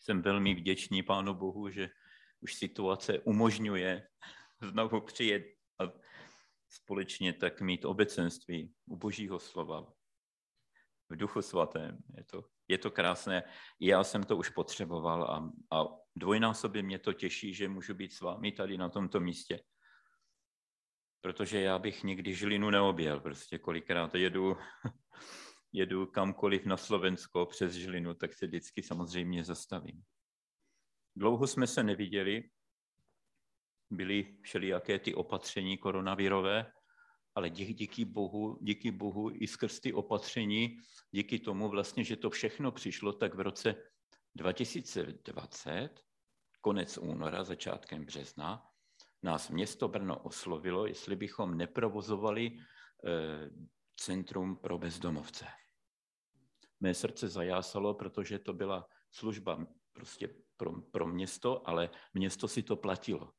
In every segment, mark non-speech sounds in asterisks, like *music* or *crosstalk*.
Jsem velmi vděčný Pánu Bohu, že už situace umožňuje znovu přijet a společně tak mít obecenství u Božího slova v duchu svatém. Je to, je to krásné. Já jsem to už potřeboval a, a dvojnásobně mě to těší, že můžu být s vámi tady na tomto místě. Protože já bych nikdy Žilinu neobjel. Prostě kolikrát jedu, *laughs* jedu kamkoliv na Slovensko přes Žilinu, tak se vždycky samozřejmě zastavím. Dlouho jsme se neviděli, byly všelijaké ty opatření koronavirové, ale díky, díky, Bohu, díky Bohu i skrz ty opatření, díky tomu vlastně, že to všechno přišlo, tak v roce 2020, konec února, začátkem března, nás město Brno oslovilo, jestli bychom neprovozovali eh, centrum pro bezdomovce. Mé srdce zajásalo, protože to byla služba prostě pro, pro město, ale město si to platilo.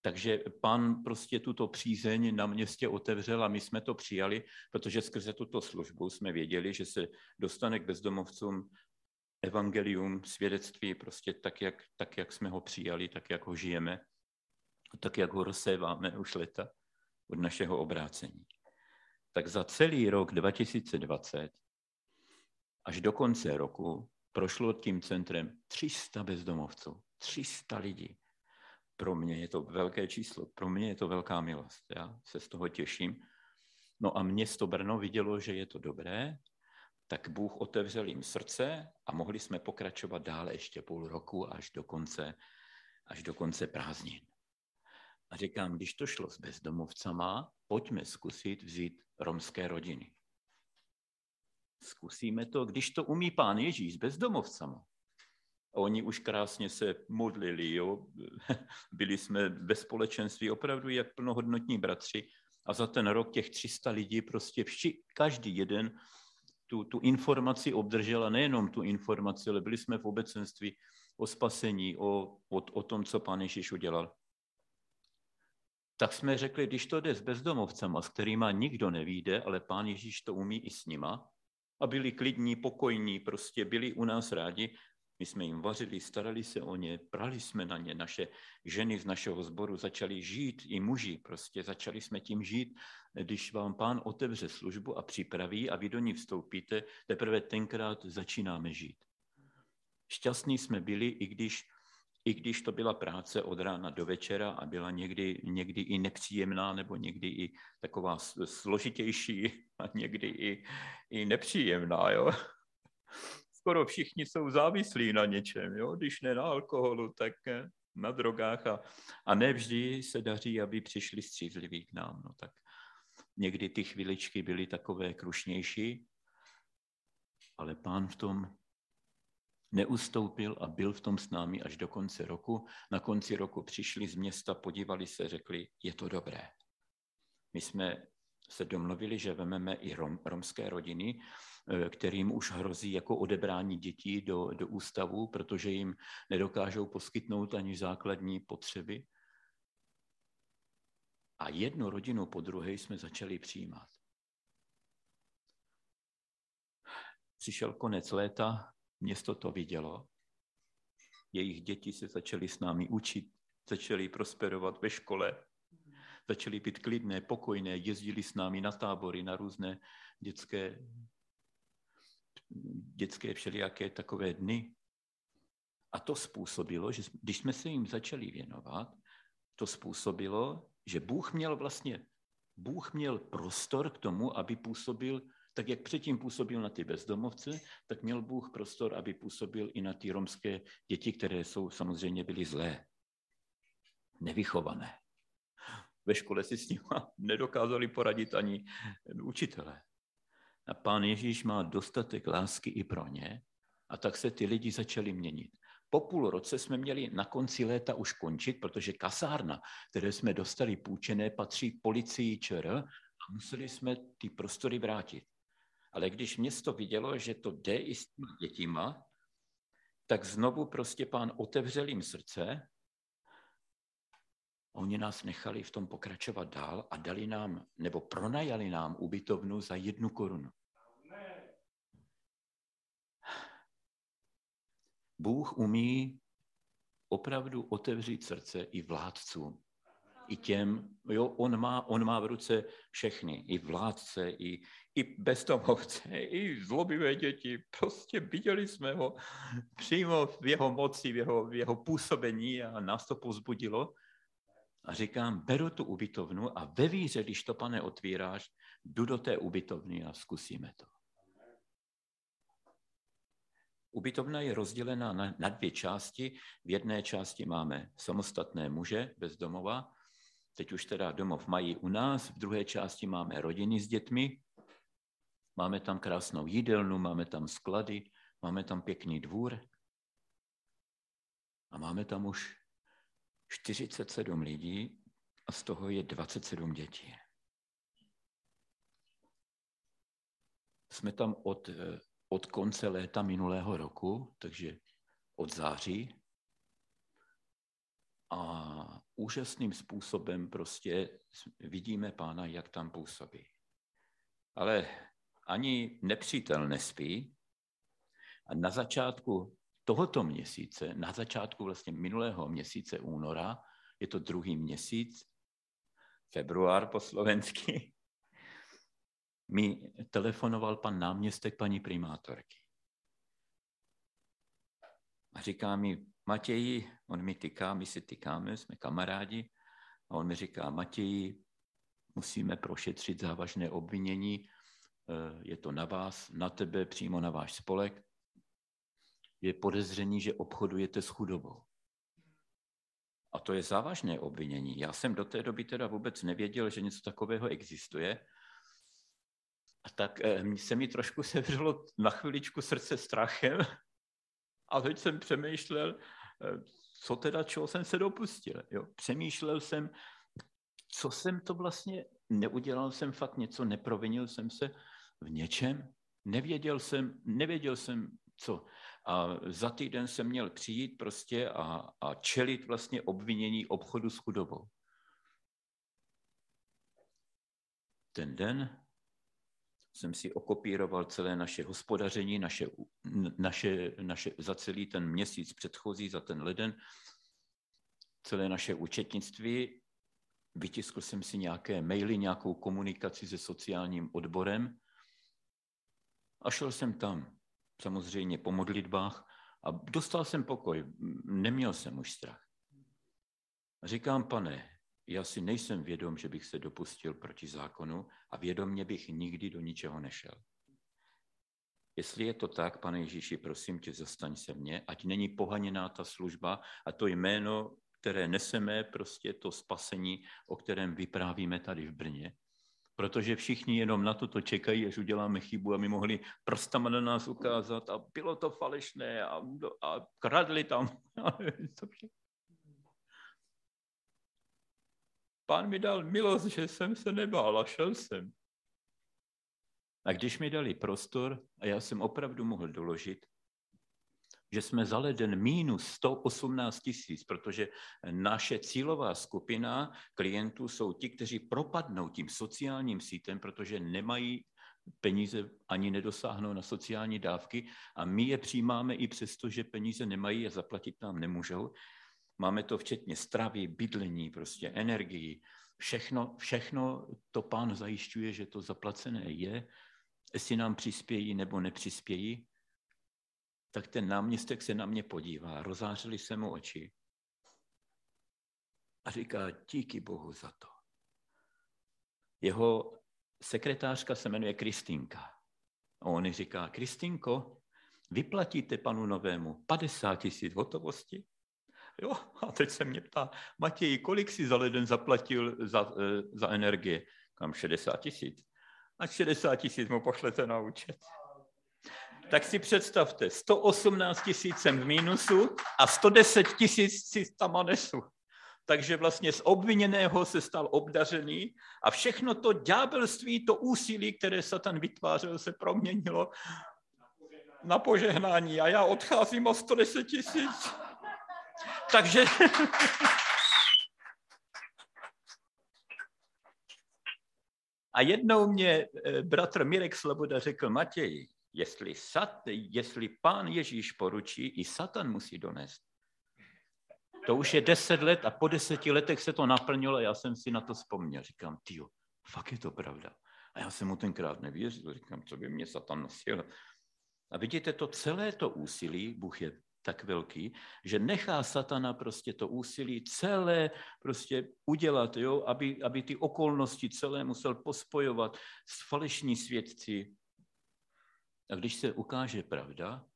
Takže pan prostě tuto přízeň na městě otevřel a my jsme to přijali, protože skrze tuto službu jsme věděli, že se dostane k bezdomovcům evangelium, svědectví, prostě tak jak, tak, jak jsme ho přijali, tak, jak ho žijeme, tak, jak ho rozséváme už leta od našeho obrácení. Tak za celý rok 2020 až do konce roku prošlo tím centrem 300 bezdomovců, 300 lidí pro mě je to velké číslo, pro mě je to velká milost. Já se z toho těším. No a město Brno vidělo, že je to dobré, tak Bůh otevřel jim srdce a mohli jsme pokračovat dále ještě půl roku až do konce, až do konce prázdnin. A říkám, když to šlo s bezdomovcama, pojďme zkusit vzít romské rodiny. Zkusíme to, když to umí pán Ježíš s bezdomovcama. A oni už krásně se modlili, jo? *laughs* byli jsme ve společenství opravdu jak plnohodnotní bratři a za ten rok těch 300 lidí prostě vši, každý jeden tu, tu informaci obdržel a nejenom tu informaci, ale byli jsme v obecenství o spasení, o, o, o tom, co pán Ježíš udělal. Tak jsme řekli, když to jde s bezdomovcema, s kterýma nikdo nevíde, ale pán Ježíš to umí i s nima, a byli klidní, pokojní, prostě byli u nás rádi, my jsme jim vařili, starali se o ně, prali jsme na ně. Naše ženy z našeho sboru začaly žít, i muži prostě začali jsme tím žít. Když vám pán otevře službu a připraví a vy do ní vstoupíte, teprve tenkrát začínáme žít. Šťastní jsme byli, i když, i když to byla práce od rána do večera a byla někdy, někdy i nepříjemná nebo někdy i taková složitější a někdy i, i nepříjemná. Jo? skoro všichni jsou závislí na něčem, jo? když ne na alkoholu, tak eh, na drogách a, a nevždy se daří, aby přišli střízliví k nám. No, tak někdy ty chviličky byly takové krušnější, ale pán v tom neustoupil a byl v tom s námi až do konce roku. Na konci roku přišli z města, podívali se, řekli, je to dobré. My jsme se domluvili, že vememe i rom, romské rodiny Eh, kterým už hrozí jako odebrání dětí do, do ústavu, protože jim nedokážou poskytnout ani základní potřeby. A jednu rodinu po druhé jsme začali přijímat. Přišel konec léta, město to vidělo, jejich děti se začaly s námi učit, začaly prosperovat ve škole, začaly být klidné, pokojné, jezdili s námi na tábory, na různé dětské dětské všelijaké takové dny. A to způsobilo, že když jsme se jim začali věnovat, to způsobilo, že Bůh měl vlastně, Bůh měl prostor k tomu, aby působil, tak jak předtím působil na ty bezdomovce, tak měl Bůh prostor, aby působil i na ty romské děti, které jsou samozřejmě byly zlé, nevychované. Ve škole si s nimi nedokázali poradit ani učitelé. A pán Ježíš má dostatek lásky i pro ně a tak se ty lidi začali měnit. Po půl roce jsme měli na konci léta už končit, protože kasárna, které jsme dostali půjčené, patří policii ČR a museli jsme ty prostory vrátit. Ale když město vidělo, že to jde i s těma dětima, tak znovu prostě pán otevřel jim srdce. Oni nás nechali v tom pokračovat dál a dali nám, nebo pronajali nám ubytovnu za jednu korunu. Bůh umí opravdu otevřít srdce i vládcům. I těm, jo, on má, on má v ruce všechny, i vládce, i, i bezdomovce, i zlobivé děti. Prostě viděli jsme ho přímo v jeho moci, v jeho, v jeho působení a nás to pozbudilo. A říkám, beru tu ubytovnu a ve víře, když to, pane, otvíráš, jdu do té ubytovny a zkusíme to. Ubytovna je rozdělena na, na dvě části. V jedné části máme samostatné muže bez domova, teď už teda domov mají u nás, v druhé části máme rodiny s dětmi, máme tam krásnou jídelnu, máme tam sklady, máme tam pěkný dvůr a máme tam už 47 lidí a z toho je 27 dětí. Jsme tam od, od konce léta minulého roku, takže od září. A úžasným způsobem prostě vidíme pána, jak tam působí. Ale ani nepřítel nespí. A na začátku tohoto měsíce, na začátku vlastně minulého měsíce února, je to druhý měsíc, február po slovensky, *laughs* mi telefonoval pan náměstek paní primátorky. A říká mi, Matěji, on mi tyká, my si tykáme, jsme kamarádi, a on mi říká, Matěji, musíme prošetřit závažné obvinění, je to na vás, na tebe, přímo na váš spolek. Je podezření, že obchodujete s chudobou. A to je závažné obvinění. Já jsem do té doby teda vůbec nevěděl, že něco takového existuje. A tak eh, se mi trošku sevřelo na chviličku srdce strachem. *laughs* A teď jsem přemýšlel, eh, co teda, čeho jsem se dopustil. Jo? Přemýšlel jsem, co jsem to vlastně, neudělal jsem fakt něco, neprovinil jsem se v něčem, nevěděl jsem, nevěděl jsem, co. A za týden jsem měl přijít prostě a, a čelit vlastně obvinění obchodu s chudobou. Ten den jsem si okopíroval celé naše hospodaření, naše, naše, naše, za celý ten měsíc předchozí, za ten leden, celé naše účetnictví. Vytiskl jsem si nějaké maily, nějakou komunikaci se sociálním odborem a šel jsem tam, samozřejmě po modlitbách a dostal jsem pokoj, neměl jsem už strach. A říkám, pane, já si nejsem vědom, že bych se dopustil proti zákonu a vědomně bych nikdy do ničeho nešel. Jestli je to tak, pane Ježíši, prosím tě, zastaň se mně, ať není pohaněná ta služba a to jméno, které neseme, prostě to spasení, o kterém vyprávíme tady v Brně. Protože všichni jenom na toto čekají, až uděláme chybu, aby mohli prstama na nás ukázat a bylo to falešné a, a kradli tam. *laughs* Pán mi dal milost, že jsem se nebál a šel jsem. A když mi dali prostor a já jsem opravdu mohl doložit, že jsme za leden minus 118 tisíc, protože naše cílová skupina klientů jsou ti, kteří propadnou tím sociálním sítem, protože nemají peníze ani nedosáhnou na sociální dávky a my je přijímáme i přesto, že peníze nemají a zaplatit nám nemůžou. Máme to včetně stravy, bydlení, prostě energii. Všechno, všechno to pán zajišťuje, že to zaplacené je, jestli nám přispějí nebo nepřispějí, tak ten náměstek se na mě podívá, rozářili se mu oči a říká, díky Bohu za to. Jeho sekretářka se jmenuje Kristýnka. A on říká, Kristýnko, vyplatíte panu novému 50 tisíc hotovosti? Jo, a teď se mě ptá, Matěj, kolik si za leden zaplatil za, eh, za energie? Kam 60 tisíc. A 60 tisíc mu pošlete na účet. Tak si představte, 118 tisíc jsem v mínusu a 110 tisíc si tam nesu. Takže vlastně z obviněného se stal obdařený a všechno to ďábelství, to úsilí, které Satan vytvářel, se proměnilo na požehnání. A já odcházím o 110 tisíc. Takže... *laughs* A jednou mě eh, bratr Mirek Sloboda řekl, Matěj, jestli, sat, jestli pán Ježíš poručí, i Satan musí donést. To už je deset let a po deseti letech se to naplnilo a já jsem si na to vzpomněl. Říkám, tyjo, fakt je to pravda. A já jsem mu tenkrát nevěřil. Říkám, co by mě Satan nosil. A vidíte, to celé to úsilí, Bůh je tak velký, že nechá satana prostě to úsilí celé prostě udělat, jo, aby, aby ty okolnosti celé musel pospojovat s falešní svědci. A když se ukáže pravda,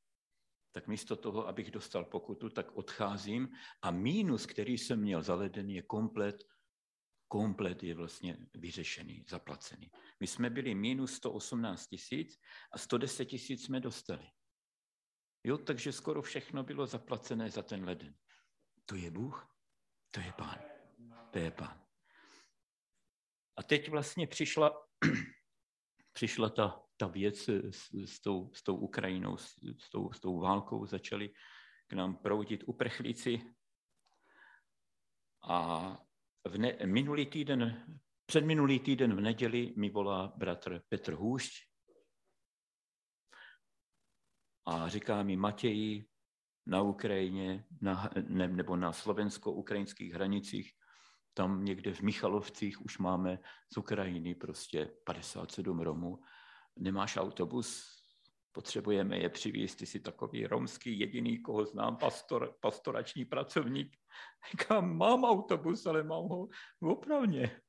tak místo toho, abych dostal pokutu, tak odcházím a mínus, který jsem měl zaleden, je komplet, komplet je vlastně vyřešený, zaplacený. My jsme byli minus 118 tisíc a 110 tisíc jsme dostali. Jo, takže skoro všechno bylo zaplacené za ten leden. To je Bůh, to je pán. To je pán. A teď vlastně přišla, *clears throat* přišla ta, ta věc s, s, tou, s tou Ukrajinou, s, s, tou, s tou válkou, začali k nám proudit uprchlíci. A v ne, minulý týden, předminulý týden v neděli mi volá bratr Petr Hůšť, a říká mi Matěji na Ukrajině na, ne, nebo na slovensko-ukrajinských hranicích, tam někde v Michalovcích už máme z Ukrajiny prostě 57 Romů. Nemáš autobus? Potřebujeme je přivést, ty jsi takový romský jediný, koho znám, pastor, pastorační pracovník. *laughs* Říkám, mám autobus, ale mám ho opravně.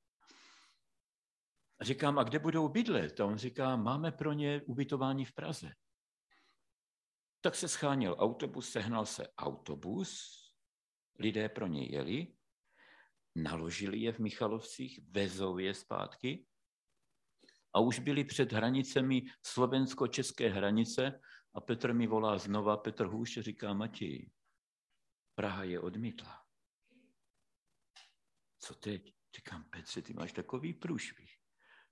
Říkám, a kde budou bydlet? A on říká, máme pro ně ubytování v Praze. Tak se scháněl autobus, sehnal se autobus, lidé pro ně jeli, naložili je v Michalovcích, vezou je zpátky a už byli před hranicemi slovensko-české hranice a Petr mi volá znova, Petr Hůš říká Matěj, Praha je odmítla. Co teď? Říkám, Petře, ty máš takový průšvih.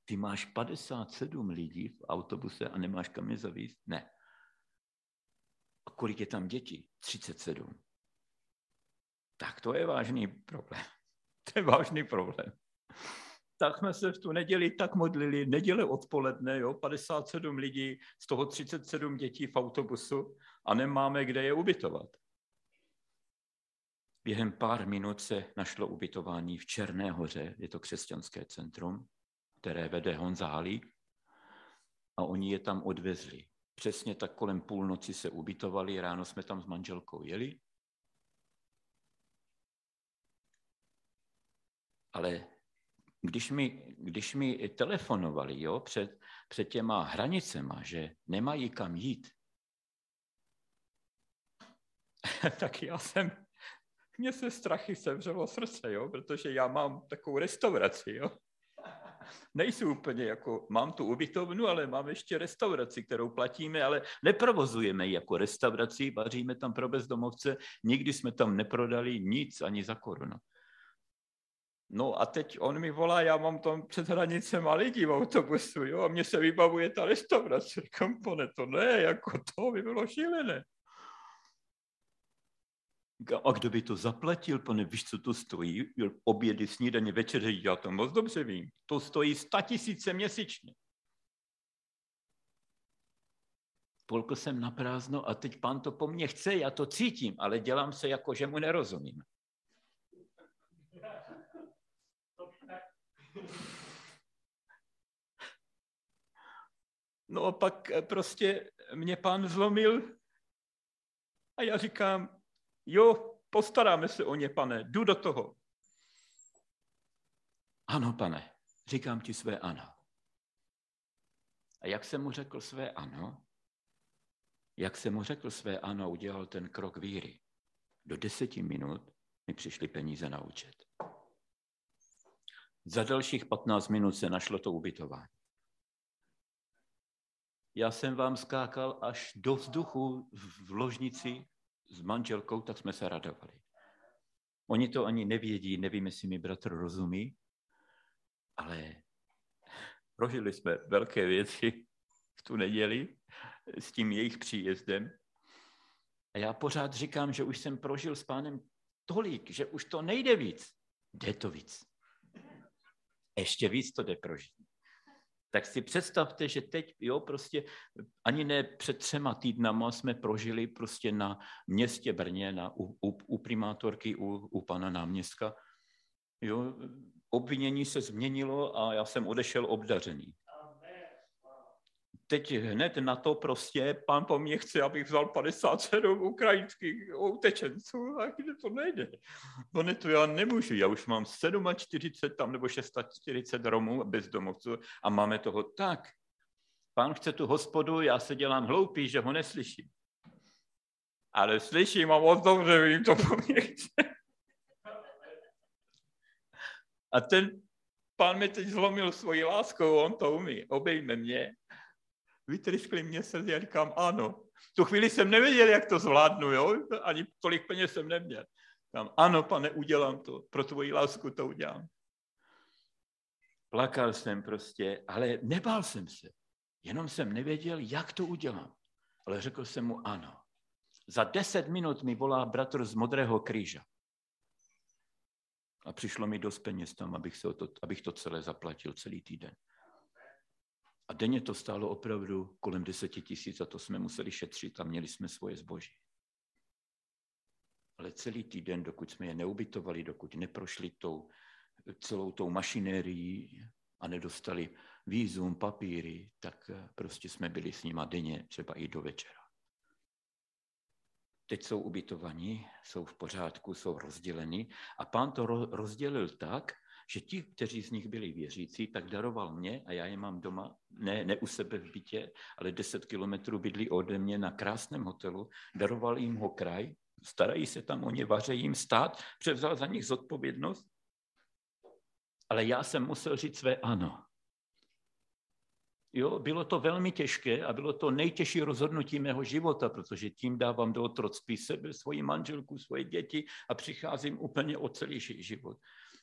Ty máš 57 lidí v autobuse a nemáš kam je zavíst? Ne. A kolik je tam dětí? 37. Tak to je vážný problém. *laughs* To je vážný problém. Tak jsme se v tu neděli tak modlili, neděle odpoledne, jo, 57 lidí, z toho 37 dětí v autobusu a nemáme kde je ubytovat. Během pár minut se našlo ubytování v Černé hoře, je to křesťanské centrum, které vede Honza Halík, a oni je tam odvezli. Přesně tak kolem půlnoci se ubytovali, ráno jsme tam s manželkou jeli. Ale když mi, když mi telefonovali jo, před, před těma hranicema, že nemají kam jít, *laughs* tak já jsem, mně se strachy sevřelo srdce, jo, protože já mám takovou restauraci, jo nejsou úplně jako, mám tu ubytovnu, ale mám ještě restauraci, kterou platíme, ale neprovozujeme ji jako restauraci, vaříme tam pro bezdomovce, nikdy jsme tam neprodali nic ani za korunu. No a teď on mi volá, já mám tam před hranicema lidí v autobusu, jo, a mně se vybavuje ta restaurace. Říkám, pane, to ne, jako to by bylo šílené. A kdo by to zaplatil, pane, víš, co to stojí? Obědy, snídaně, večeře, já to moc dobře vím. To stojí 100 tisíce měsíčně. Polko jsem na prázdno a teď pán to po mně chce, já to cítím, ale dělám se jako, že mu nerozumím. No a pak prostě mě pán zlomil a já říkám, Jo, postaráme se o ně, pane, jdu do toho. Ano, pane, říkám ti své ano. A jak jsem mu řekl své ano, jak jsem mu řekl své ano, udělal ten krok víry. Do deseti minut mi přišly peníze na účet. Za dalších 15 minut se našlo to ubytování. Já jsem vám skákal až do vzduchu v ložnici s manželkou, tak jsme se radovali. Oni to ani nevědí, nevím, jestli mi bratr rozumí, ale prožili jsme velké věci v tu neděli s tím jejich příjezdem. A já pořád říkám, že už jsem prožil s pánem tolik, že už to nejde víc. Jde to víc. Ještě víc to jde prožít. Tak si představte, že teď, jo, prostě ani ne před třema týdnama jsme prožili prostě na městě Brně, na, u, u, u primátorky, u, u pana náměstka. Jo, obvinění se změnilo a já jsem odešel obdařený teď hned na to prostě pán po mně chce, abych vzal 57 ukrajinských utečenců, a to nejde. To ne, to já nemůžu, já už mám 47 tam nebo 640 Romů bezdomovců a máme toho tak. Pán chce tu hospodu, já se dělám hloupý, že ho neslyším. Ale slyším a moc dobře vím, to po mně chce. A ten pán mi teď zlomil svoji láskou, on to umí, obejme mě vytryskli mě se, já říkám ano. Tu chvíli jsem nevěděl, jak to zvládnu, jo? ani tolik peněz jsem neměl. Říkám, ano, pane, udělám to, pro tvoji lásku to udělám. Plakal jsem prostě, ale nebál jsem se. Jenom jsem nevěděl, jak to udělám. Ale řekl jsem mu ano. Za deset minut mi volá bratr z Modrého kříže. A přišlo mi dost peněz tam, abych, se to, abych to celé zaplatil celý týden. A denně to stálo opravdu kolem deseti tisíc a to jsme museli šetřit a měli jsme svoje zboží. Ale celý týden, dokud jsme je neubytovali, dokud neprošli tou, celou tou mašinérií a nedostali výzum, papíry, tak prostě jsme byli s nima denně, třeba i do večera. Teď jsou ubytovaní, jsou v pořádku, jsou rozděleni a pán to rozdělil tak, že ti, kteří z nich byli věřící, tak daroval mě a já je mám doma, ne, ne u sebe v bytě, ale 10 kilometrů bydlí ode mě na krásném hotelu, daroval jim ho kraj, starají se tam o ně, vařejí jim stát, převzal za nich zodpovědnost, ale já jsem musel říct své ano. Jo, bylo to velmi těžké a bylo to nejtěžší rozhodnutí mého života, protože tím dávám do otroctví sebe, svoji manželku, svoje děti a přicházím úplně o celý život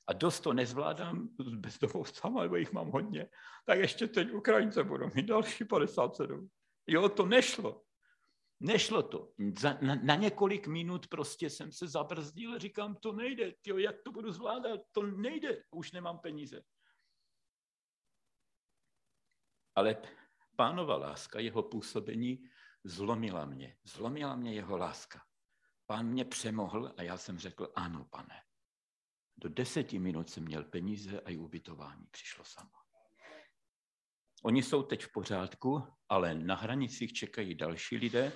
a dost to nezvládám s bezdomovcama, nebo jich mám hodně, tak ještě teď Ukrajince budou mít další 57. Jo, to nešlo. Nešlo to. Za, na, na několik minut prostě jsem se zabrzdil a říkám, to nejde, tyjo, jak to budu zvládat, to nejde, už nemám peníze. Ale pánova láska, jeho působení zlomila mě. Zlomila mě jeho láska. Pán mě přemohl a já jsem řekl, ano, pane. Do deseti minut jsem měl peníze a i ubytování přišlo samo. Oni jsou teď v pořádku, ale na hranicích čekají další lidé,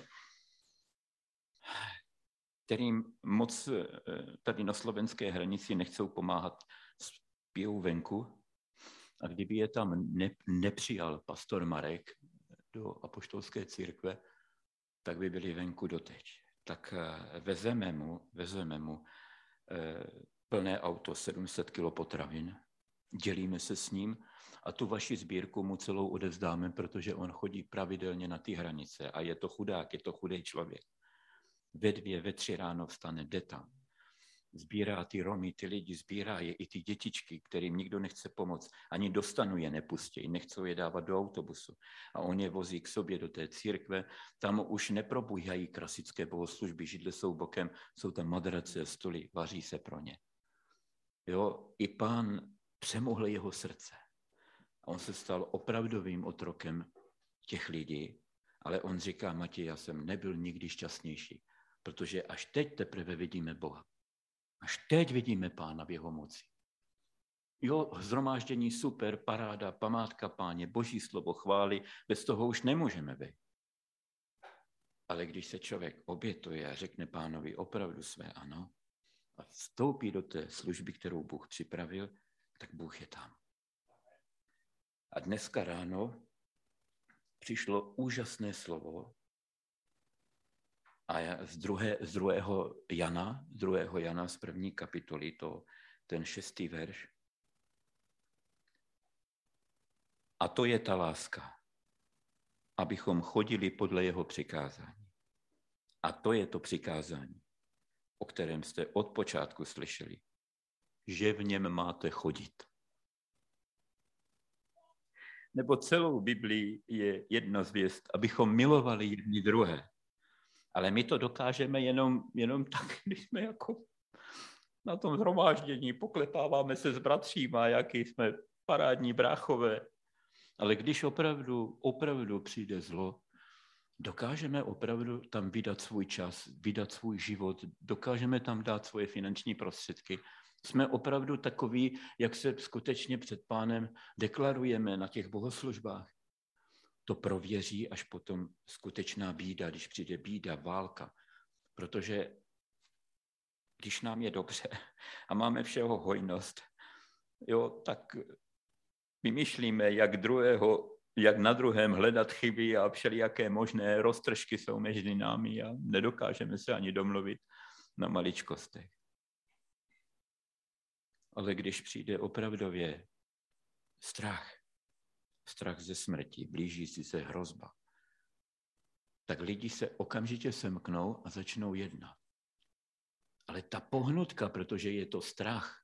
kterým moc eh, tady na slovenské hranici nechcou pomáhat s pijou venku. A kdyby je tam ne, nepřijal pastor Marek do apoštolské církve, tak by byli venku doteď. Tak eh, vezeme mu, vezeme mu eh, plné auto, 700 kg potravin, dělíme se s ním a tu vaši sbírku mu celou odevzdáme, protože on chodí pravidelně na ty hranice a je to chudák, je to chudý člověk. Ve dvě, ve tři ráno vstane, jde tam sbírá ty Romy, ty lidi, sbírá je i ty dětičky, kterým nikdo nechce pomoct, ani dostanu je nepustějí, nechcou je dávat do autobusu. A on je vozí k sobě do té církve, tam už neprobíhají klasické bohoslužby, židle jsou bokem, jsou tam madrace, stoly, vaří se pro ně. Jo, i pán přemohl jeho srdce. A on se stal opravdovým otrokem těch lidí, ale on říká, Matěj, já jsem nebyl nikdy šťastnější, protože až teď teprve vidíme Boha. Až teď vidíme Pána v jeho moci. Jo, zhromáždění super, paráda, památka páně, boží slovo chvály, bez toho už nemůžeme být. Ale když se člověk obětuje a řekne pánovi opravdu své ano a vstoupí do té služby, kterou Bůh připravil, tak Bůh je tam. A dneska ráno přišlo úžasné slovo a z, druhé, z druhého Jana, z druhého Jana z první kapitoly, to, ten šestý verš. A to je ta láska, abychom chodili podle jeho přikázání. A to je to přikázání, o kterém jste od počátku slyšeli, že v něm máte chodit. Nebo celou Biblii je jedna zvěst, abychom milovali jedni druhé. Ale my to dokážeme jenom, jenom tak, *laughs* když jsme jako na tom zhromáždění, poklepáváme se s bratříma, jaký jsme parádní bráchové. Ale když opravdu, opravdu přijde zlo, dokážeme opravdu tam vydat svůj čas, vydat svůj život, dokážeme tam dát svoje finanční prostředky. Jsme opravdu takoví, jak se skutečně před pánem deklarujeme na těch bohoslužbách. To prověří až potom skutečná bída, když přijde bída, válka. Protože když nám je dobře a máme všeho hojnost, jo, tak vymýšlíme, jak druhého jak na druhém hledat chyby a všelijaké možné roztržky jsou mezi námi a nedokážeme se ani domluvit na maličkostech. Ale když přijde opravdově strach, strach ze smrti, blížící se hrozba, tak lidi se okamžitě semknou a začnou jednat. Ale ta pohnutka, protože je to strach,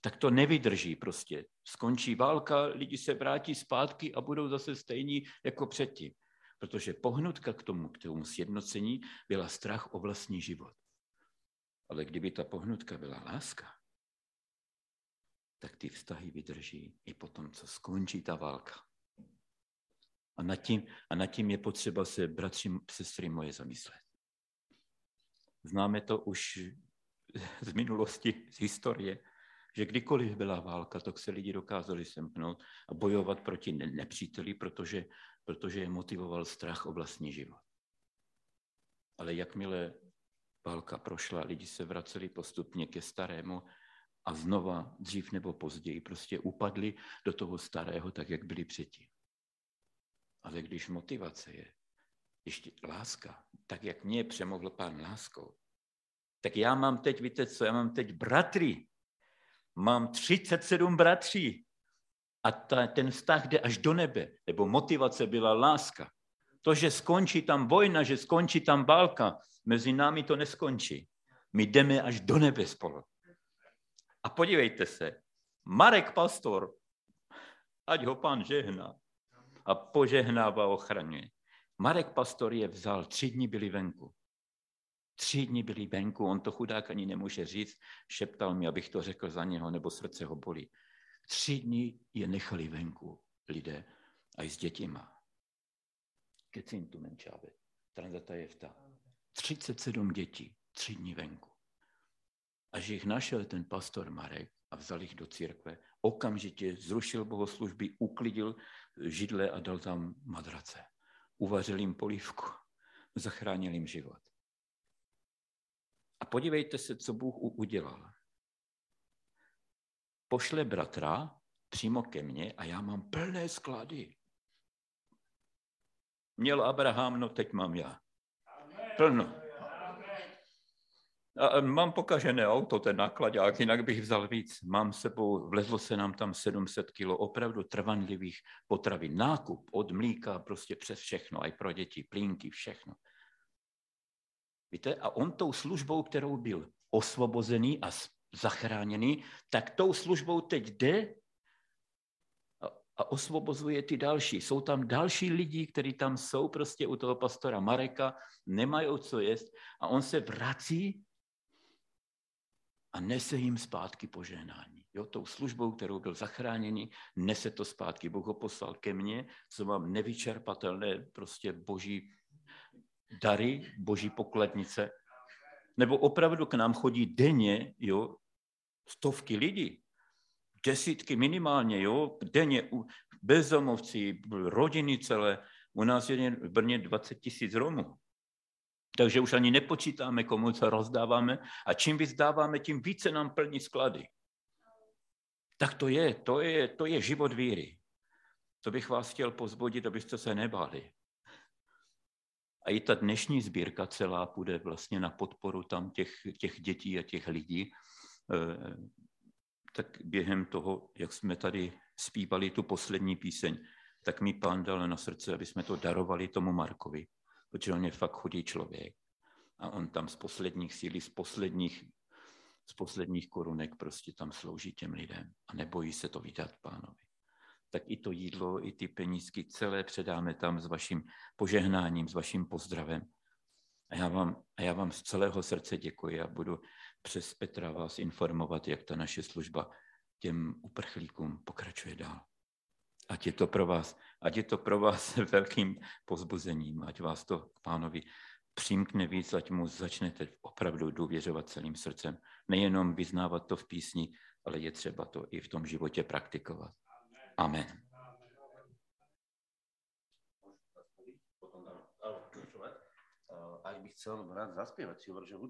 tak to nevydrží prostě. Skončí válka, lidi se vrátí zpátky a budou zase stejní jako předtím. Protože pohnutka k tomu, k tomu sjednocení, byla strach o vlastní život. Ale kdyby ta pohnutka byla láska, tak ty vztahy vydrží i potom, co skončí ta válka. A nad tím, a nad tím je potřeba se, bratři, sestry moje, zamyslet. Známe to už z minulosti, z historie, že kdykoliv byla válka, tak se lidi dokázali semknout a bojovat proti nepříteli, protože, protože je motivoval strach o vlastní život. Ale jakmile válka prošla, lidi se vraceli postupně ke starému a znova, dřív nebo později, prostě upadli do toho starého, tak jak byli předtím. Ale když motivace je ještě láska, tak jak mě přemohl pán láskou, tak já mám teď, víte co, já mám teď bratry, mám 37 bratří a ta, ten vztah jde až do nebe, nebo motivace byla láska. To, že skončí tam vojna, že skončí tam válka, mezi námi to neskončí. My jdeme až do nebe spolu. A podívejte se, Marek Pastor, ať ho pán žehná a požehnává ochraně. Marek Pastor je vzal, tři dny byli venku. Tři dny byli venku, on to chudák ani nemůže říct, šeptal mi, abych to řekl za něho, nebo srdce ho bolí. Tři dny je nechali venku lidé a i s dětima. Kecin tu menčábe, tranzata je vta. 37 dětí, tři dny venku. Až jich našel ten pastor Marek a vzal jich do církve, okamžitě zrušil bohoslužby, uklidil židle a dal tam madrace. Uvařil jim polívku, zachránil jim život. A podívejte se, co Bůh udělal. Pošle bratra přímo ke mně a já mám plné sklady. Měl Abraham, no teď mám já. Plno. A mám pokažené auto, ten nákladák, jinak bych vzal víc. Mám sebou, vlezlo se nám tam 700 kilo opravdu trvanlivých potravin. Nákup od mlíka prostě přes všechno, i pro děti, plínky, všechno. Víte, a on tou službou, kterou byl osvobozený a zachráněný, tak tou službou teď jde a osvobozuje ty další. Jsou tam další lidi, kteří tam jsou prostě u toho pastora Mareka, nemají co jest a on se vrací a nese jim zpátky požehnání. Jo, tou službou, kterou byl zachráněný, nese to zpátky. Bůh ho poslal ke mně, co mám nevyčerpatelné prostě boží dary, boží pokladnice, nebo opravdu k nám chodí denně jo, stovky lidí, desítky minimálně, jo, denně bezdomovci, rodiny celé. U nás je v Brně 20 tisíc Romů. Takže už ani nepočítáme, komu co rozdáváme a čím víc dáváme, tím více nám plní sklady. Tak to je, to je, to je život víry. To bych vás chtěl pozbudit, abyste se nebáli. A i ta dnešní sbírka celá půjde vlastně na podporu tam těch, těch dětí a těch lidí. Eh, tak během toho, jak jsme tady zpívali tu poslední píseň, tak mi pán dal na srdce, aby jsme to darovali tomu Markovi, protože on je fakt chudý člověk. A on tam z posledních síly, z posledních, z posledních korunek prostě tam slouží těm lidem a nebojí se to vydat pánovi tak i to jídlo, i ty penízky celé předáme tam s vaším požehnáním, s vaším pozdravem. A já vám, a já vám z celého srdce děkuji a budu přes Petra vás informovat, jak ta naše služba těm uprchlíkům pokračuje dál. Ať je to pro vás, ať je to pro vás *laughs* velkým pozbuzením, ať vás to k pánovi přimkne víc, ať mu začnete opravdu důvěřovat celým srdcem. Nejenom vyznávat to v písni, ale je třeba to i v tom životě praktikovat. Amen. Ak by chcel rád zaspievať, si